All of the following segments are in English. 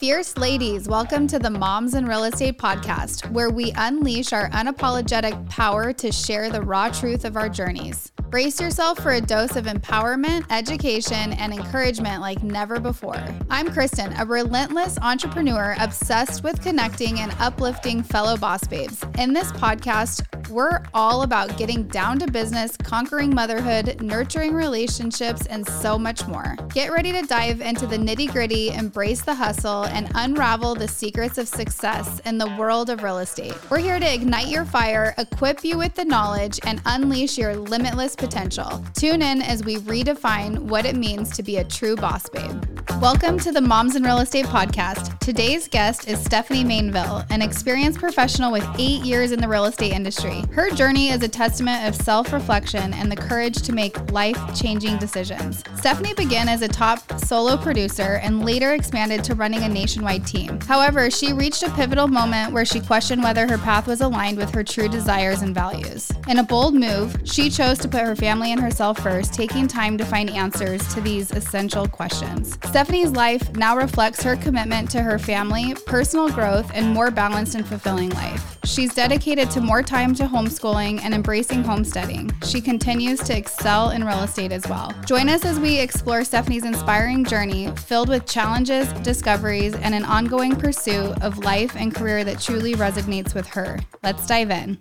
Fierce ladies, welcome to the Moms in Real Estate podcast, where we unleash our unapologetic power to share the raw truth of our journeys. Brace yourself for a dose of empowerment, education, and encouragement like never before. I'm Kristen, a relentless entrepreneur obsessed with connecting and uplifting fellow boss babes. In this podcast, we're all about getting down to business, conquering motherhood, nurturing relationships, and so much more. Get ready to dive into the nitty gritty, embrace the hustle, and unravel the secrets of success in the world of real estate. We're here to ignite your fire, equip you with the knowledge, and unleash your limitless potential. Tune in as we redefine what it means to be a true boss babe. Welcome to the Moms in Real Estate podcast. Today's guest is Stephanie Mainville, an experienced professional with eight years in the real estate industry. Her journey is a testament of self reflection and the courage to make life changing decisions. Stephanie began as a top solo producer and later expanded to running a nationwide team. However, she reached a pivotal moment where she questioned whether her path was aligned with her true desires and values. In a bold move, she chose to put her family and herself first, taking time to find answers to these essential questions. Stephanie's life now reflects her commitment to her family, personal growth, and more balanced and fulfilling life. She's dedicated to more time to homeschooling and embracing homesteading. She continues to excel in real estate as well. Join us as we explore Stephanie's inspiring journey filled with challenges, discoveries, and an ongoing pursuit of life and career that truly resonates with her. Let's dive in.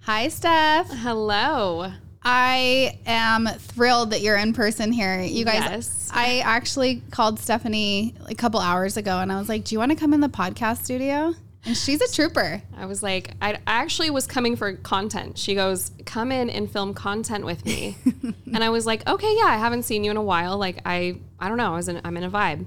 Hi, Steph. Hello. I am thrilled that you're in person here. You guys, Yes. I actually called Stephanie a couple hours ago and I was like, Do you want to come in the podcast studio? And she's a trooper. I was like, I I actually was coming for content. She goes, come in and film content with me. and I was like, okay, yeah, I haven't seen you in a while. Like, I, I don't know. I was in, I'm in a vibe.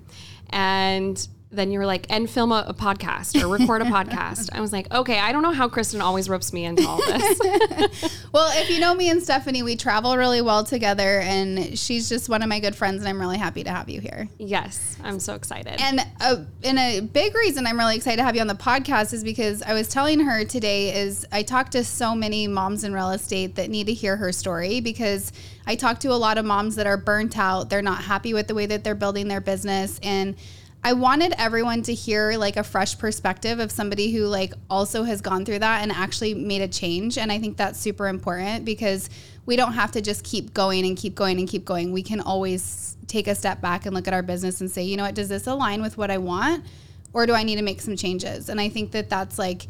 And then you were like, and film a, a podcast or record a podcast. I was like, okay, I don't know how Kristen always ropes me into all this. Well, if you know me and Stephanie, we travel really well together and she's just one of my good friends and I'm really happy to have you here. yes, I'm so excited. And a, and a big reason I'm really excited to have you on the podcast is because I was telling her today is I talked to so many moms in real estate that need to hear her story because I talk to a lot of moms that are burnt out. They're not happy with the way that they're building their business and I wanted everyone to hear like a fresh perspective of somebody who like also has gone through that and actually made a change and I think that's super important because we don't have to just keep going and keep going and keep going. We can always take a step back and look at our business and say, you know what, does this align with what I want or do I need to make some changes? And I think that that's like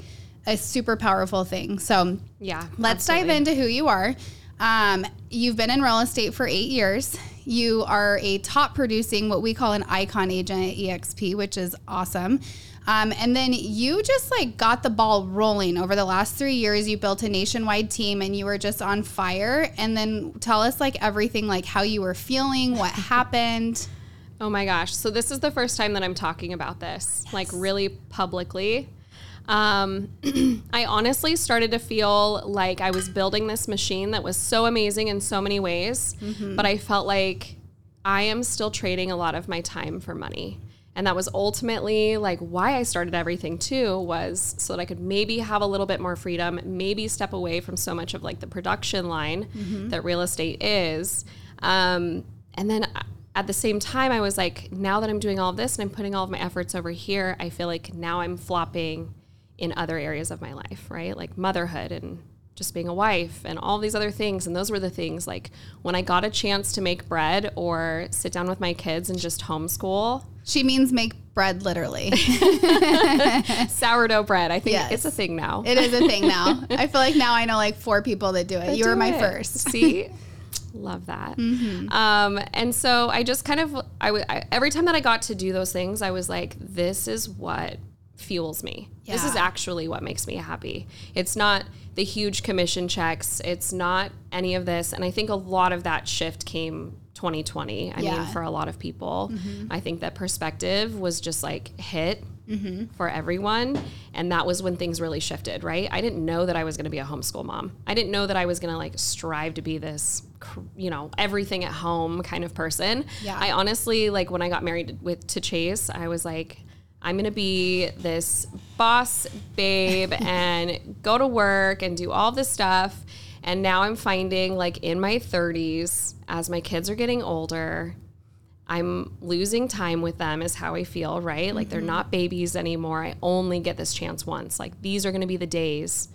a super powerful thing. So, yeah. let's dive into who you are. Um, you've been in real estate for eight years. You are a top producing, what we call an icon agent at EXP, which is awesome. Um, and then you just like got the ball rolling over the last three years. You built a nationwide team and you were just on fire. And then tell us like everything, like how you were feeling, what happened. Oh my gosh. So this is the first time that I'm talking about this, like really publicly. Um, I honestly started to feel like I was building this machine that was so amazing in so many ways, but I felt like I am still trading a lot of my time for money. And that was ultimately like why I started everything too was so that I could maybe have a little bit more freedom, maybe step away from so much of like the production line that real estate is. Um, and then uh, at the same time, I was like, now that I'm doing all of this and I'm putting all of my efforts over here, I feel like now I'm flopping in other areas of my life, right? Like motherhood and just being a wife and all these other things. And those were the things like when I got a chance to make bread or sit down with my kids and just homeschool, She means make bread literally. sourdough bread. I think Yes. it's a thing now. it is a thing now. I feel like now I know like four people that do it. you were my it. first. See, love that. Um, and so I just kind of, I, w- I every time that I got to do those things, I was like, this is what fuels me. This is actually what makes me happy. It's not the huge commission checks. It's not any of this. And I think a lot of that shift came 2020. I Yeah. mean, for a lot of people, mm-hmm. I think that perspective was just like hit mm-hmm. for everyone. And that was when things really shifted, right? I didn't know that I was going to be a homeschool mom. I didn't know that I was going to like strive to be this, you know, everything at home kind of person. Yeah. I honestly, like when I got married with to Chase, I was like, I'm gonna be this boss babe and go to work and do all this stuff. And now I'm finding like in my 30s, as my kids are getting older, I'm losing time with them, is how I feel, right? Like they're mm-hmm. not babies anymore. I only get this chance once. Like these are going to be the days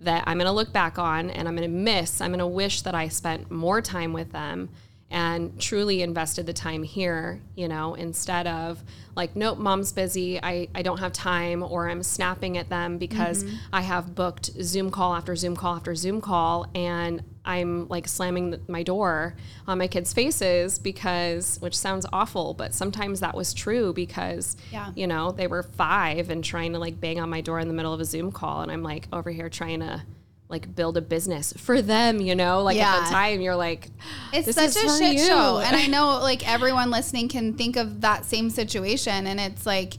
that I'm going to look back on and I'm going to miss. I'm going to wish that I spent more time with them and truly invested the time here, you know, instead of like, nope, mom's busy. I, I don't have time, or I'm snapping at them because mm-hmm. I have booked Zoom call after Zoom call after Zoom call. And I'm like slamming my door on my kids' faces because, which sounds awful, but sometimes that was true because, yeah. you know, they were five and trying to like bang on my door in the middle of a Zoom call. And I'm like over here trying to, like build a business for them, you know? Like yeah. at the time you're like It's such a shit you. show. And I know like everyone listening can think of that same situation and it's like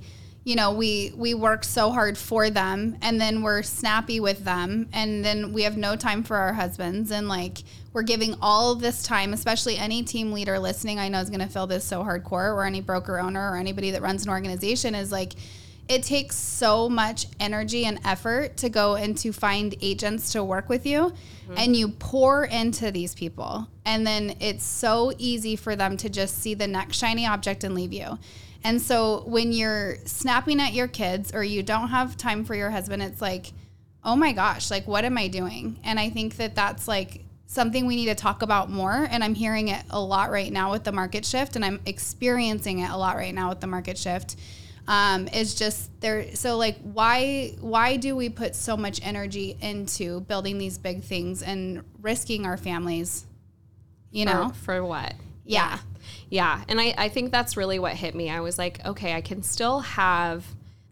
you know, we we work so hard for them and then we're snappy with them and then we have no time for our husbands and like we're giving all this time, especially any team leader listening, I know is going to feel this so hardcore or any broker owner or anybody that runs an organization is like it takes so much energy and effort to go and to find agents to work with you mm-hmm. and you pour into these people. And then it's so easy for them to just see the next shiny object and leave you. And so when you're snapping at your kids or you don't have time for your husband it's like oh my gosh like what am i doing? And i think that that's like something we need to talk about more. And i'm hearing it a lot right now with the market shift and i'm experiencing it a lot right now with the market shift um, is just there. So like, why why do we put so much energy into building these big things and risking our families? You know, for, for what? Yeah. yeah, and I I think that's really what hit me. I was like, okay, I can still have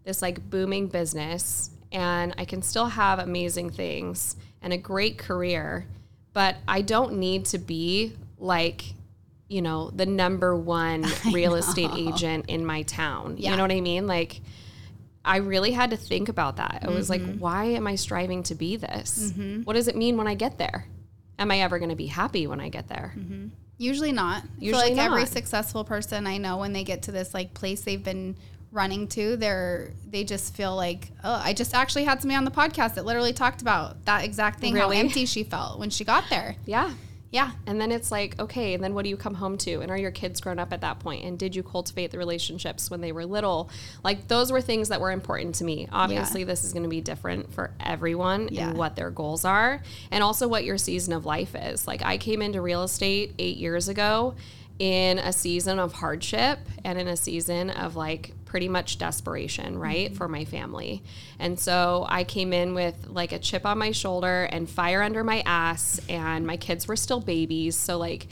this like booming business, and I can still have amazing things and a great career, but I don't need to be like you know, the number one real estate agent in my town. Yeah. You know what I mean? Like, I really had to think about that. I was mm-hmm. like, why am I striving to be this? Mm-hmm. What does it mean when I get there? Am I ever going to be happy when I get there? Mm-hmm. Usually not. Usually like not. every successful person I know when they get to this like place they've been running to, they're they just feel like, oh, I just actually had somebody on the podcast that literally talked about that exact thing, really? how empty she felt when she got there. Yeah. Yeah. And then it's like, okay, and then what do you come home to? And are your kids grown up at that point? And did you cultivate the relationships when they were little? Like those were things that were important to me. Obviously, yeah. this is going to be different for everyone yeah. and what their goals are and also what your season of life is. Like I came into real estate 8 years ago in a season of hardship and in a season of like pretty much desperation, right, mm-hmm. for my family. And so I came in with like a chip on my shoulder and fire under my ass, and my kids were still babies. So, like,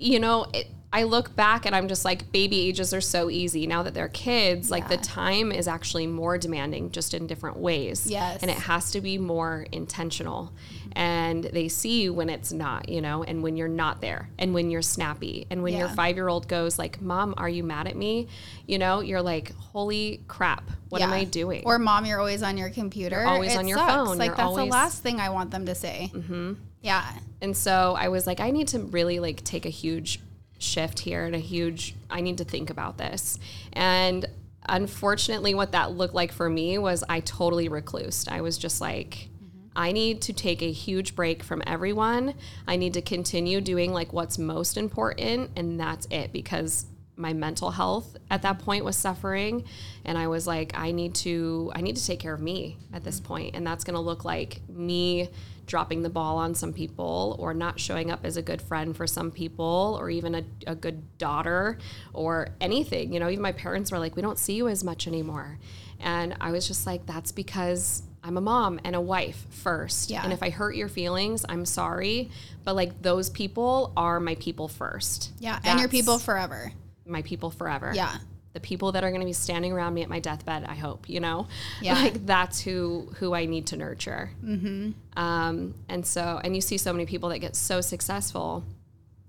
you know, it, I look back and I'm just like, baby ages are so easy now that they're kids. Yeah. Like the time is actually more demanding, just in different ways. Yes. And it has to be more intentional. And they see when it's not, you know, and when you're not there and when you're snappy. And when yeah. your five year old goes, like, Mom, are you mad at me? You know, you're like, holy crap, what yeah. am I doing? Or mom, you're always on your computer. You're always it on your sucks. phone. Like you're that's always... the last thing I want them to say. Mm-hmm. Yeah. And so I was like, I need to really like take a huge shift here and a huge I need to think about this. And unfortunately what that looked like for me was I totally reclused. I was just like. I need to take a huge break from everyone. I need to continue doing like what's most important and that's it because my mental health at that point was suffering and I was like I need to I need to take care of me at this mm-hmm. point and that's going to look like me dropping the ball on some people or not showing up as a good friend for some people or even a, a good daughter or anything. You know, even my parents were like, we don't see you as much anymore. And I was just like, that's because I'm a mom and a wife first. Yeah. And if I hurt your feelings, I'm sorry. But like those people are my people first. Yeah. That's and your people forever. My people forever. Yeah. The people that are going to be standing around me at my deathbed i hope you know? Yeah. Like that's who who i need to nurture. Mm-hmm. um, and so and you see so many people that get so successful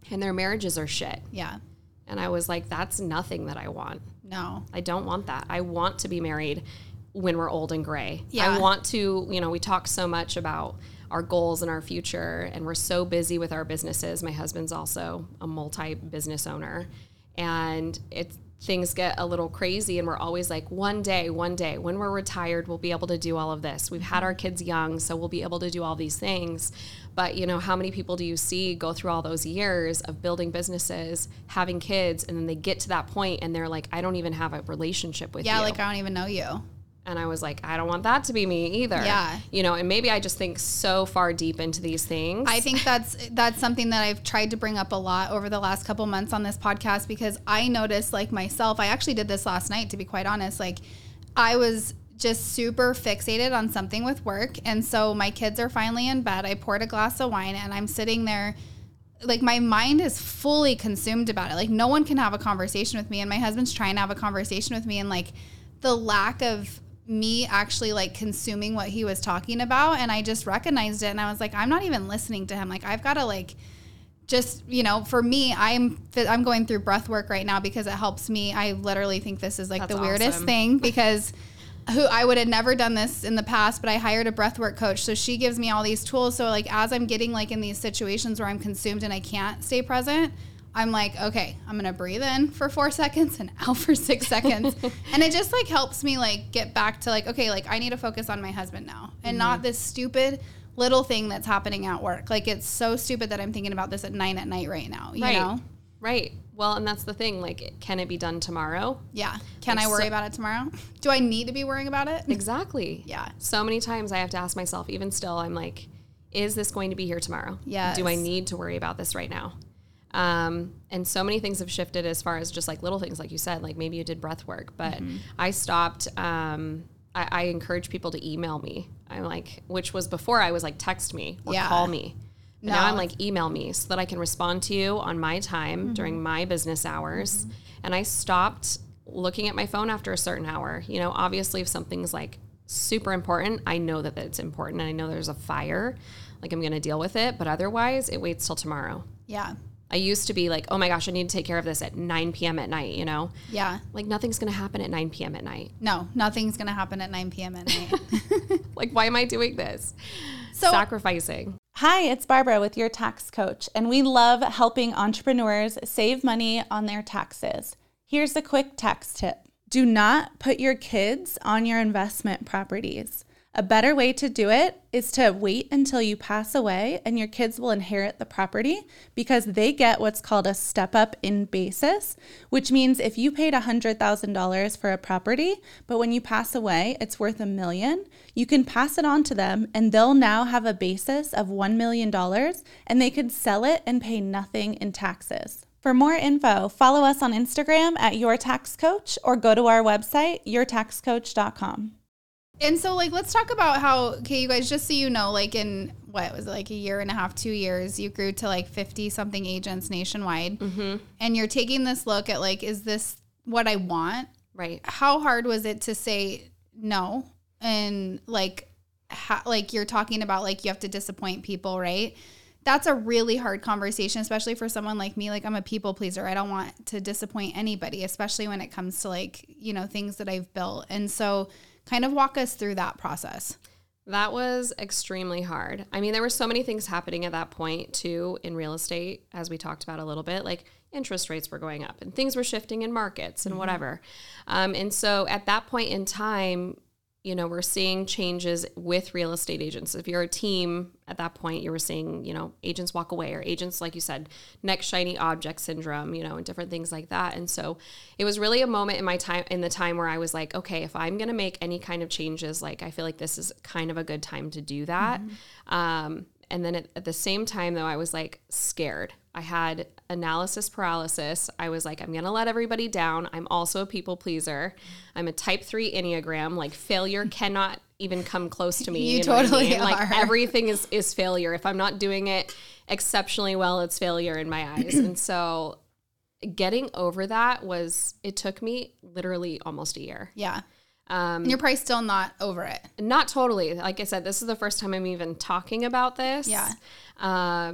and their marriages are shit. Yeah. And i was like that's nothing that i want. No. I don't want that. I want to be married when we're old and gray. Yeah. i want to you know we talk so much about our goals and our future and we're so busy with our businesses. My husband's also a multi business owner and it's things get a little crazy and we're always like one day one day when we're retired we'll be able to do all of this we've had our kids young so we'll be able to do all these things but you know how many people do you see go through all those years of building businesses having kids and then they get to that point and they're like i don't even have a relationship with you. Yeah, like I don't even know you. And i was like i don't want that to be me either Yeah. you know and maybe i just think so far deep into these things I think that's that's something that I've tried to bring up a lot over the last couple months on this podcast because I noticed like myself, I actually did this last night to be quite honest, like I was just super fixated on something with work and so my kids are finally in bed. I poured a glass of wine and I'm sitting there like my mind is fully consumed about it. Like no one can have a conversation with me and my husband's trying to have a conversation with me and like the lack of me actually like consuming what he was talking about and I just recognized it and I was like I'm not even listening to him. Like I've got to like just you know for me i'm i'm going through breath work right now because it helps me i literally think this is like That's the weirdest awesome. thing because who I would have never done this in the past, but I hired a breath work coach. So she gives me all these tools. So like as I'm getting like in these situations where I'm consumed and I can't stay present, I'm like, okay, I'm gonna breathe in for four seconds and out for six seconds. and it just like helps me like get back to like, okay, like I need to focus on my husband now and not mm-hmm. this stupid little thing that's happening at work. Like it's so stupid that I'm thinking about this at nine at night right now. You right know? right well and that's the thing like can it be done tomorrow Yeah. Can Like, I worry so- about it tomorrow? Do I need to be worrying about it? Exactly. Yeah. So many times I have to ask myself, even still, I'm like, is this going to be here tomorrow? Yeah. Do I need to worry about this right now? Um, and so many things have shifted as far as just like little things, like you said, like maybe you did breath work, but Mm-hmm. I stopped. Um, I, I encourage people to email me. I'm like, which was before I was like, text me or Yeah. call me. But Now I'm like, email me so that I can respond to you on my time Mm-hmm. during my business hours. And I stopped looking at my phone after a certain hour. You know, obviously, if something's like super important, I know that it's important and I know there's a fire, like I'm going to deal with it. But otherwise, it waits till tomorrow. Yeah. I used to be like, oh my gosh, I need to take care of this at 9 p.m. at night, you know? Yeah. Like nothing's going to happen at 9 p.m. at night. No, nothing's gonna happen at 9 p.m. at night. Like, why am I doing this? So Sacrificing. Hi, it's Barbara with your tax coach, and we love helping entrepreneurs save money on their taxes. Here's a quick tax tip do not put your kids on your investment properties. A better way to do it is to wait until you pass away and your kids will inherit the property because they get what's called a step up in basis, which means if you paid $100,000 for a property, but when you pass away, it's worth a million, you can pass it on to them and they'll now have a basis of $1 million and they could sell it and pay nothing in taxes. For more info, follow us on Instagram at Your Tax Coach or go to our website, yourtaxcoach.com. And so, like, let's talk about how, okay, you guys, just so you know, like, in what was it, like a year and a half, two years, you grew to like 50 something agents nationwide. Mm-hmm. And you're taking this look at, like, is this what I want? Right. How hard was it to say no? And, like, like you're talking about, like, you have to disappoint people, right? That's a really hard conversation, especially for someone like me. Like, I'm a people pleaser. I don't want to disappoint anybody, especially when it comes to, like, you know, things that I've built. And so, kind of walk us through that process. That was extremely hard. I mean, there were so many things happening at that point too in real estate, as we talked about a little bit. Like interest rates were going up and things were shifting in markets and whatever. Um, and so at that point in time, you know, we're seeing changes with real estate agents. If you're a team at that point, you were seeing, you know, agents walk away or agents, like you said, next shiny object syndrome, you know, and different things like that. And so it was really a moment in my time, in the time where I was like, okay, if I'm going to make any kind of changes, like I feel like this is kind of a good time to do that. Um, and then at, at the same time, though, I was like scared. I had analysis paralysis. I was like, I'm going to let everybody down. I'm also a people pleaser. I'm a type three Enneagram. Like, failure cannot even come close to me. You know what I totally mean? Like, everything is, is failure. If I'm not doing it exceptionally well, it's failure in my eyes. and so, getting over that was, it took me literally almost a year. Yeah. Um, And you're probably still not over it. not totally. Like I said, this is the first time I'm even talking about this. Yeah. Uh,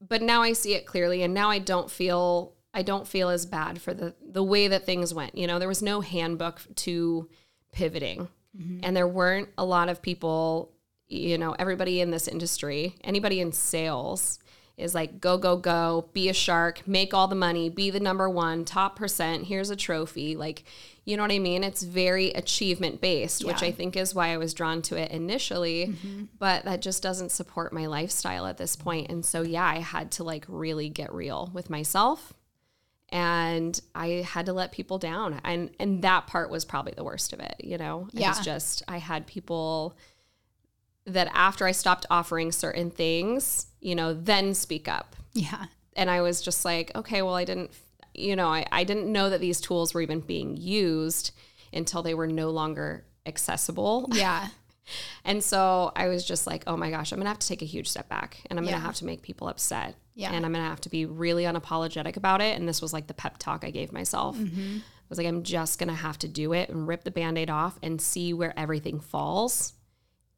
but now I see it clearly, and now I don't feel I don't feel as bad for the the way that things went. You know, there was no handbook to pivoting, mm-hmm. and there weren't a lot of people. You know, everybody in this industry, anybody in sales is like go go go be a shark make all the money be the number one top percent here's a trophy. Like you know what i mean? It's very achievement based which i think is why i was drawn to it initially mm-hmm. but that just doesn't support my lifestyle at this point. And so yeah i had to like really get real with myself and i had to let people down. And and that part was probably the worst of it you know? Yeah. it's just i had people that after I stopped offering certain things, you know, then speak up. Yeah. And I was just like, okay, well, I didn't, you know, I, I didn't know that these tools were even being used until they were no longer accessible. Yeah. And so I was just like, oh my gosh, I'm going to have to take a huge step back and I'm going to have to make people upset. Yeah. And I'm going to have to be really unapologetic about it. And this was like the pep talk I gave myself. Mm-hmm. I was like, I'm just going to have to do it and rip the band aid off and see where everything falls.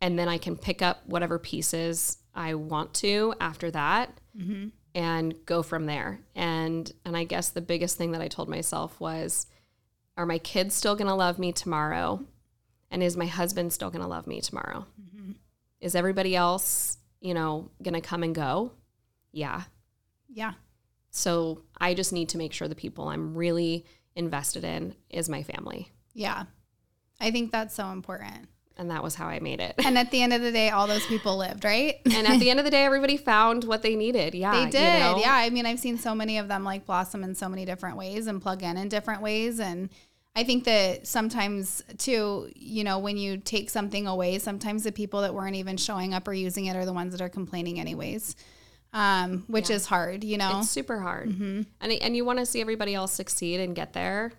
And then I can pick up whatever pieces I want to after that Mm-hmm. and go from there. And and I guess the biggest thing that I told myself was are my kids still going to love me tomorrow? And is my husband still going to love me tomorrow? Mm-hmm. Is everybody else, you know, going to come and go? Yeah. Yeah. So I just need to make sure the people I'm really invested in is my family. Yeah. I think that's so important. And that was how I made it. And at the end of the day, all those people lived, right? and at the end of the day, everybody found what they needed. Yeah. They you did. know? Yeah. I mean, I've seen so many of them like blossom in so many different ways and plug in in different ways. And I think that sometimes, too, you know, when you take something away, sometimes the people that weren't even showing up or using it are the ones that are complaining, anyways, um, which is hard, you know? It's super hard. Mm-hmm. And, and you want to see everybody else succeed and get there.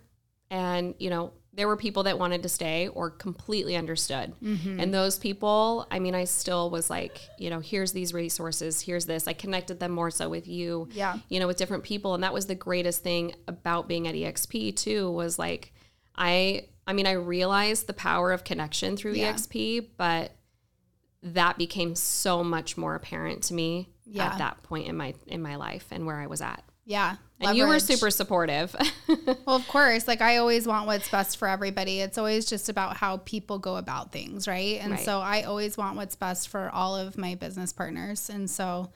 And, you know, there were people that wanted to stay or completely understood. Mm-hmm. And those people, I mean, I still was like, you know, here's these resources, here's this. I connected them more so with you, Yeah. you know, with different people. And that was the greatest thing about being at EXP too, was like, I, I mean, I realized the power of connection through Yeah. EXP, but that became so much more apparent to me Yeah. at that point in my in my life and where I was at. Yeah. And you were super supportive. Well, of course. Like I always want what's best for everybody. It's always just about how people go about things, right? And Right. so I always want what's best for all of my business partners. And so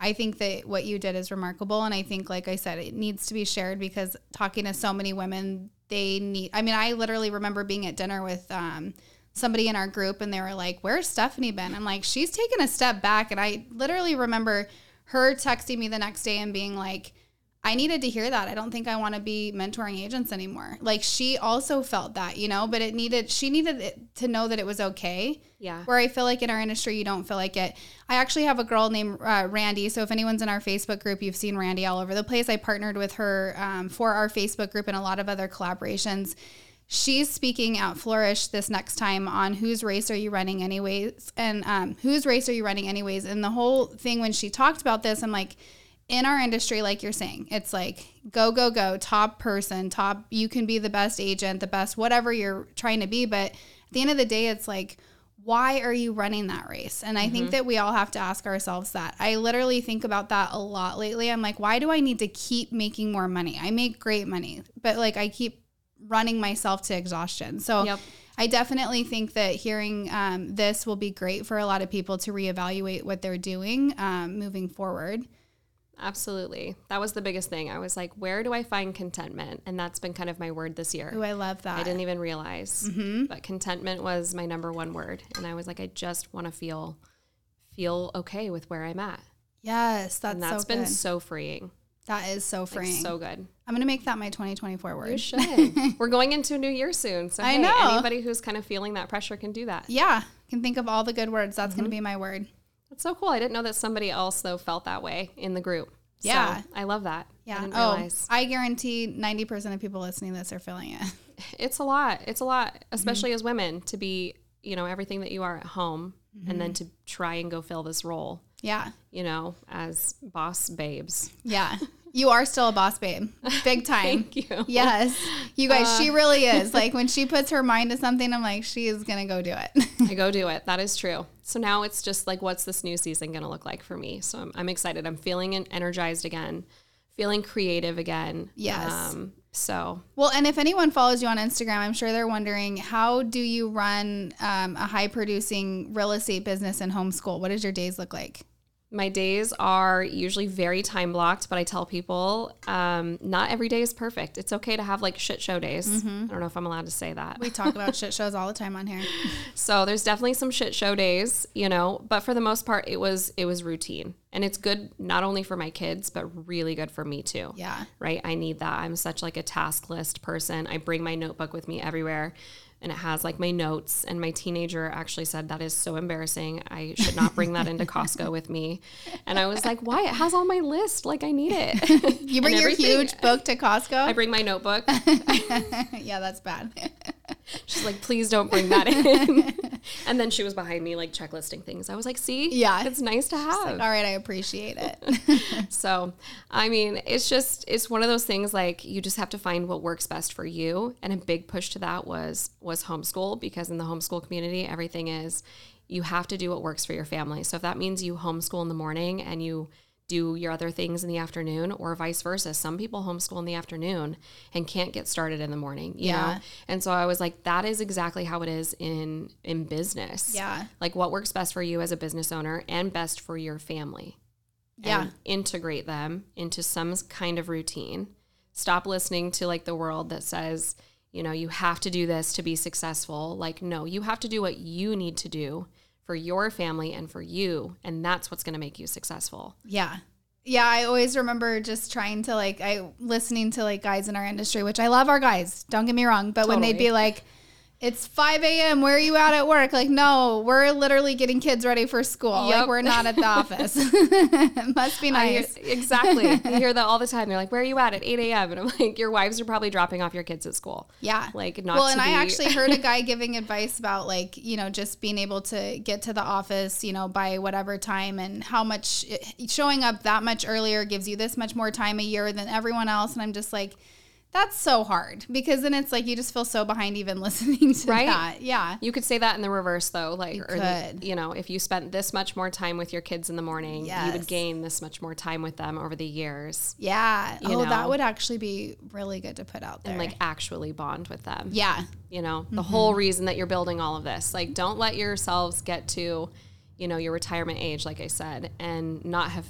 I think that what you did is remarkable. And I think, like I said, it needs to be shared because talking to so many women, they need, I mean, I literally remember being at dinner with, um, somebody in our group and they were like, Where's Stephanie been? I'm like, She's taken a step back. And I literally remember her texting me the next day and being like, I needed to hear that. I don't think I want to be mentoring agents anymore. Like she also felt that, you know, but it needed, she needed it to know that it was okay. yeah. Where I feel like in our industry, you don't feel like it. I actually have a girl named uh, Randy. So if anyone's in our Facebook group, you've seen Randy all over the place. I partnered with her um, for our Facebook group and a lot of other collaborations. She's speaking at Flourish this next time on whose race are you running anyways, and um, whose race are you running anyways. And the whole thing when she talked about this, I'm like, in our industry, like you're saying, it's like go, go, go, top person, top, you can be the best agent, the best, whatever you're trying to be. But at the end of the day, it's like, why are you running that race? And I think that we all have to ask ourselves that. I literally think about that a lot lately. I'm like, why do I need to keep making more money? I make great money, but like I keep running myself to exhaustion. So Yep. I definitely think that hearing um, this will be great for a lot of people to reevaluate what they're doing um, moving forward. Absolutely. That was the biggest thing. I was like, where do I find contentment? And that's been kind of my word this year. Ooh, I love that. I didn't even realize. Mm-hmm. But contentment was my number one word. And I was like, I just want to feel feel okay with where I'm at. yes, that's, And that's so been good. so freeing. that is so Like, freeing. so good. I'm gonna make that my 2024 You word. should. We're going into a new year soon. So I hey, know. anybody who's kind of feeling that pressure can do that. Yeah, can think of all the good words. That's Mm-hmm. gonna be my word. That's so cool. I didn't know that somebody else though felt that way in the group. So, Yeah. I love that. Yeah. didn't Oh, realize. I guarantee 90% of people listening to this are feeling it. It's a lot. It's a lot, especially Mm-hmm. as women, to be, you know, everything that you are at home and then Mm-hmm. to try and go fill this role, Yeah. you know, as boss babes. Yeah. You are still a boss babe. Big time. Thank you. Yes. You guys, Uh. she really is. Like when she puts her mind to something, I'm like, she is going to go do it. I go do it. That is true. So now it's just like, what's this new season going to look like for me? So I'm, I'm excited. I'm feeling en- energized again, feeling creative again. Yes. Um, so well, and if anyone follows you on Instagram, I'm sure they're wondering how do you run um, a high producing real estate business and homeschool? What does your days look like? My days are usually very time blocked, but I tell people um, not every day is perfect. It's okay to have like shit show days. I don't know if I'm allowed to say that. We talk about shit shows all the time on here. So there's definitely some shit show days, you know, but for the most part it was it was routine. And it's good not only for my kids, but really good for me too. Yeah. Right? I need that. I'm such like a task list person. I bring my notebook with me everywhere and it has like my notes and my teenager actually said that is so embarrassing. I should not bring that into Costco with me. And I was like, "Why? It has all my list. Like I need it." You bring your huge book to Costco? I bring my notebook. yeah, that's bad. She's like, please don't bring that in. And then she was behind me, like checklisting things. I was like, see, Yeah. it's nice to have. All right, I appreciate it. so, I mean, it's just, it's one of those things like you just have to find what works best for you. And a big push to that was, was homeschool because in the homeschool community, everything is, you have to do what works for your family. So if that means you homeschool in the morning and you do your other things in the afternoon or vice versa. Some people homeschool in the afternoon and can't get started in the morning, you Yeah. know? And so I was like, that is exactly how it is in in business. Yeah. Like what works best for you as a business owner and best for your family. Yeah. And integrate them into some kind of routine. Stop listening to like the world that says, you know, you have to do this to be successful. Like, no, you have to do what you need to do for your family and for you. And that's what's going to make you successful. Yeah. Yeah, I always remember just trying to like I listening to like guys in our industry, which I love our guys. Don't get me wrong, but when they'd be like, "It's 5 a.m. Where are you out at work?" Like, no, we're literally getting kids ready for school. Like, we're not at the office. it must be hear- nice. exactly. I hear that all the time. They're like, where are you at at 8 a.m.? And I'm like, your wives are probably dropping off your kids at school. Yeah. Like, not well, and I actually heard a guy giving advice about like, you know, just being able to get to the office, you know, by whatever time and how much showing up that much earlier gives you this much more time a year than everyone else. And I'm just like, that's so hard because then it's like you just feel so behind even listening to Right? that. Yeah. You could say that in the reverse though, like, or the- could. you know, if you spent this much more time with your kids in the morning, you would gain this much more time with them over the years Yeah. You oh, that would actually be really good to put out there. and like actually bond with them. yeah. You know, the Mm-hmm. whole reason that you're building all of this. Like, don't let yourselves get to, you know, your retirement age, like I said, and not have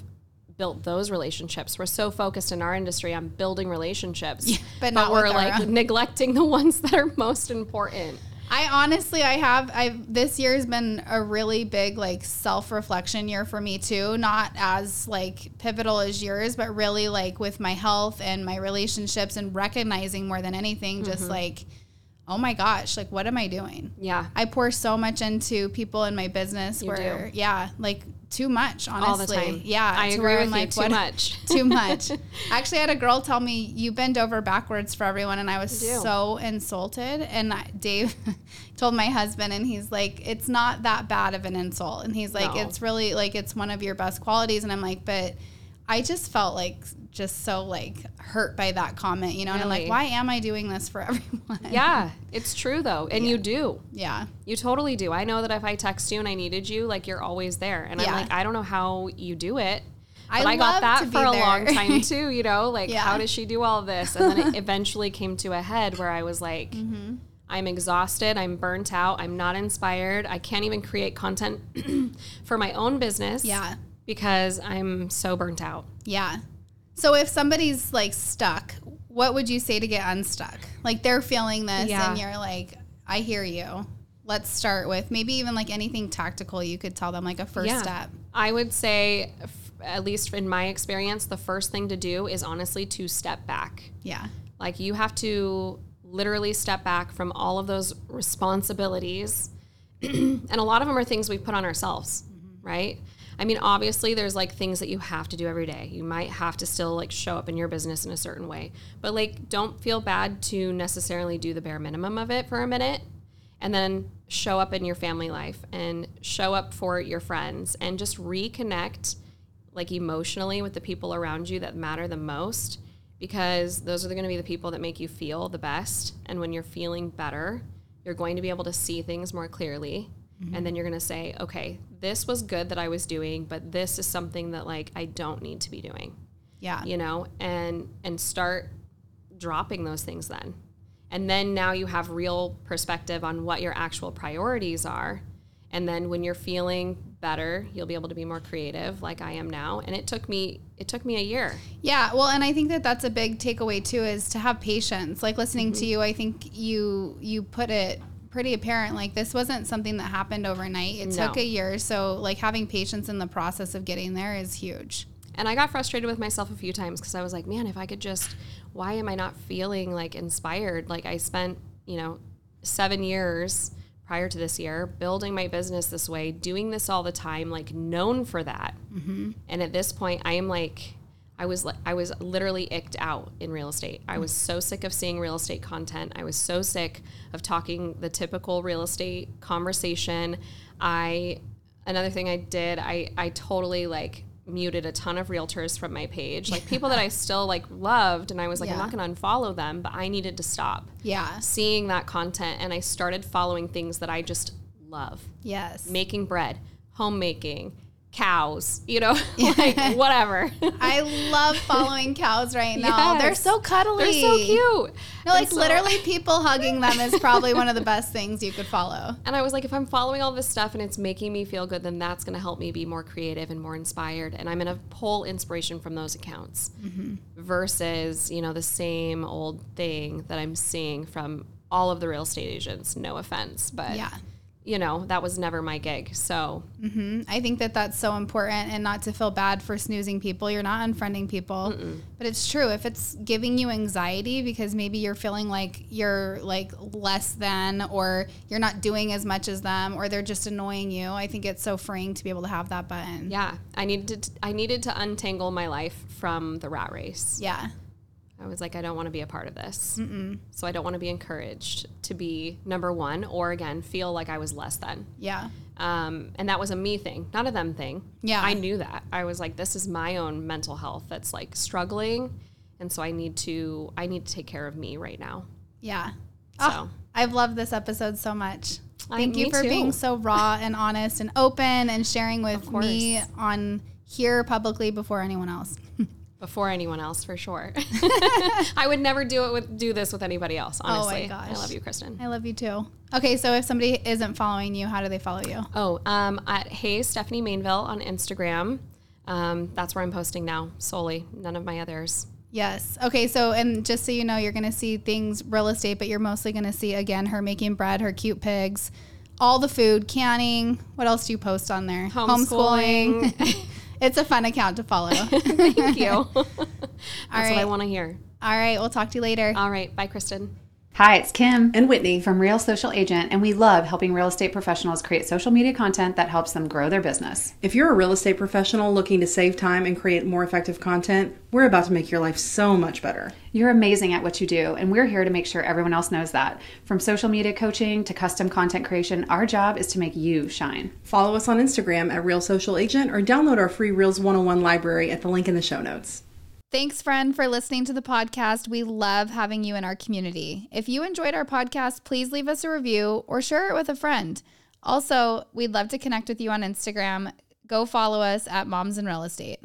built those relationships. We're so focused in our industry on building relationships, but not we're like own. neglecting the ones that are most important. I honestly, I have, I've, this year has been a really big, like, self reflection year for me, too. Not as, like, pivotal as yours, but really, like, with my health and my relationships and recognizing more than anything, Mm-hmm. just like, oh my gosh, like, what am I doing? Yeah. I pour so much into people in my business You where, do. yeah, like, too much, honestly. All the time. Yeah. I agree with I'm you. like, Too much. too much. Actually, I had a girl tell me you bend over backwards for everyone, and I was so insulted. And I, Dave told my husband, and he's like, "It's not that bad of an insult." And he's like, No. "It's really like it's one of your best qualities." And I'm like, "But." I just felt like just so like hurt by that comment, you know, and I'm like, why am I doing this for everyone? Yeah, it's true though. And you do. Yeah. You totally do. I know that if I text you and I needed you, like you're always there. And Yeah. I'm like, I don't know how you do it. I But I, got love that for a long time too, you know? Like, Yeah. how does she do all this? And then it eventually came to a head where I was like, Mm-hmm. I'm exhausted. I'm burnt out. I'm not inspired. I can't even create content for my own business. Yeah. Because I'm so burnt out. Yeah. So if somebody's like stuck, what would you say to get unstuck? Like they're feeling this Yeah. and you're like, I hear you. Let's start with maybe even like anything tactical you could tell them like a first Yeah. step. I would say, at least in my experience, the first thing to do is honestly to step back. Yeah. Like you have to literally step back from all of those responsibilities. and a lot of them are things we put on ourselves, mm-hmm. right? I mean, obviously there's like things that you have to do every day. You might have to still like show up in your business in a certain way. But like don't feel bad to necessarily do the bare minimum of it for a minute and then show up in your family life and show up for your friends and just reconnect like emotionally with the people around you that matter the most because those are going to be the people that make you feel the best and when you're feeling better you're going to be able to see things more clearly and then you're going to say okay this was good that i was doing but this is something that like i don't need to be doing Yeah. you know and and start dropping those things then and then now you have real perspective on what your actual priorities are and then when you're feeling better. You'll be able to be more creative like I am now. And it took me it took me a year. Yeah, well, and I think that that's a big takeaway too is to have patience. Like listening mm-hmm. to you, I think you you put it pretty apparent like this wasn't something that happened overnight. It no. took a year, so like having patience in the process of getting there is huge. And I got frustrated with myself a few times because I was like, man, if I could just, why am I not feeling like inspired? Like I spent, you know, seven years prior to this year building my business this way, doing this all the time, like known for that. Mm-hmm. And at this point, I am like, I was I was literally icked out in real estate. I was so sick of seeing real estate content. I was so sick of talking the typical real estate conversation. I another thing I did, I I totally like muted a ton of realtors from my page, like people that I still like loved, and I was like, yeah. I'm not going to unfollow them, but I needed to stop. Yeah, seeing that content, and I started following things that I just love. Yes, making bread, homemaking, cows, you know, like whatever. I love following cows right now. Yes. They're so cuddly. They're so cute. No, like so literally people hugging them is probably one of the best things you could follow. And I was like, if I'm following all this stuff and it's making me feel good, then that's going to help me be more creative and more inspired. And I'm going to pull inspiration from those accounts mm-hmm. versus, you know, the same old thing that I'm seeing from all of the real estate agents. No offense, but yeah you know, that was never my gig. So mm-hmm. I think that that's so important and not to feel bad for snoozing people. You're not unfriending people, Mm-mm. but it's true. If it's giving you anxiety because maybe you're feeling like you're like less than or you're not doing as much as them or they're just annoying you, I think it's so freeing to be able to have that button. Yeah. I needed to, I needed to untangle my life from the rat race. Yeah. I was like, I don't want to be a part of this. Mm-mm. So I don't want to be encouraged to be number one or again, feel like I was less than. Yeah. Um, and that was a me thing, not a them thing. Yeah. I knew that. I was like, this is my own mental health that's like struggling. And so I need to, I need to take care of me right now. Yeah. So oh, I've loved this episode so much. Thank I, you for too. being so raw and honest and open and sharing with me on here publicly before anyone else. Before anyone else for sure. I would never do it with do this with anybody else. Honestly, oh my gosh, I love you, Kristen. I love you too. Okay, so if somebody isn't following you, how do they follow you? Oh, um, at Hey Stephanie Mainville on Instagram. Um, that's where I'm posting now solely. None of my others. Yes. Okay. So, and just so you know, you're going to see things real estate, but you're mostly going to see again her making bread, her cute pigs, all the food, canning. What else do you post on there? Homeschooling. Homeschooling. It's a fun account to follow. Thank you. That's right. what I want to hear. All right. We'll talk to you later. All right. Bye, Kristen. Hi, it's Kim and Whitney from Reel Social Agent, and we love helping real estate professionals create social media content that helps them grow their business. If you're a real estate professional looking to save time and create more effective content, we're about to make your life so much better. You're amazing at what you do, and we're here to make sure everyone else knows that. From social media coaching to custom content creation, our job is to make you shine. Follow us on Instagram at Reel Social Agent or download our free Reels 101 library at the link in the show notes. Thanks, friend, for listening to the podcast. We love having you in our community. If you enjoyed our podcast, please leave us a review or share it with a friend. Also, we'd love to connect with you on Instagram. Go follow us at Moms in Real Estate.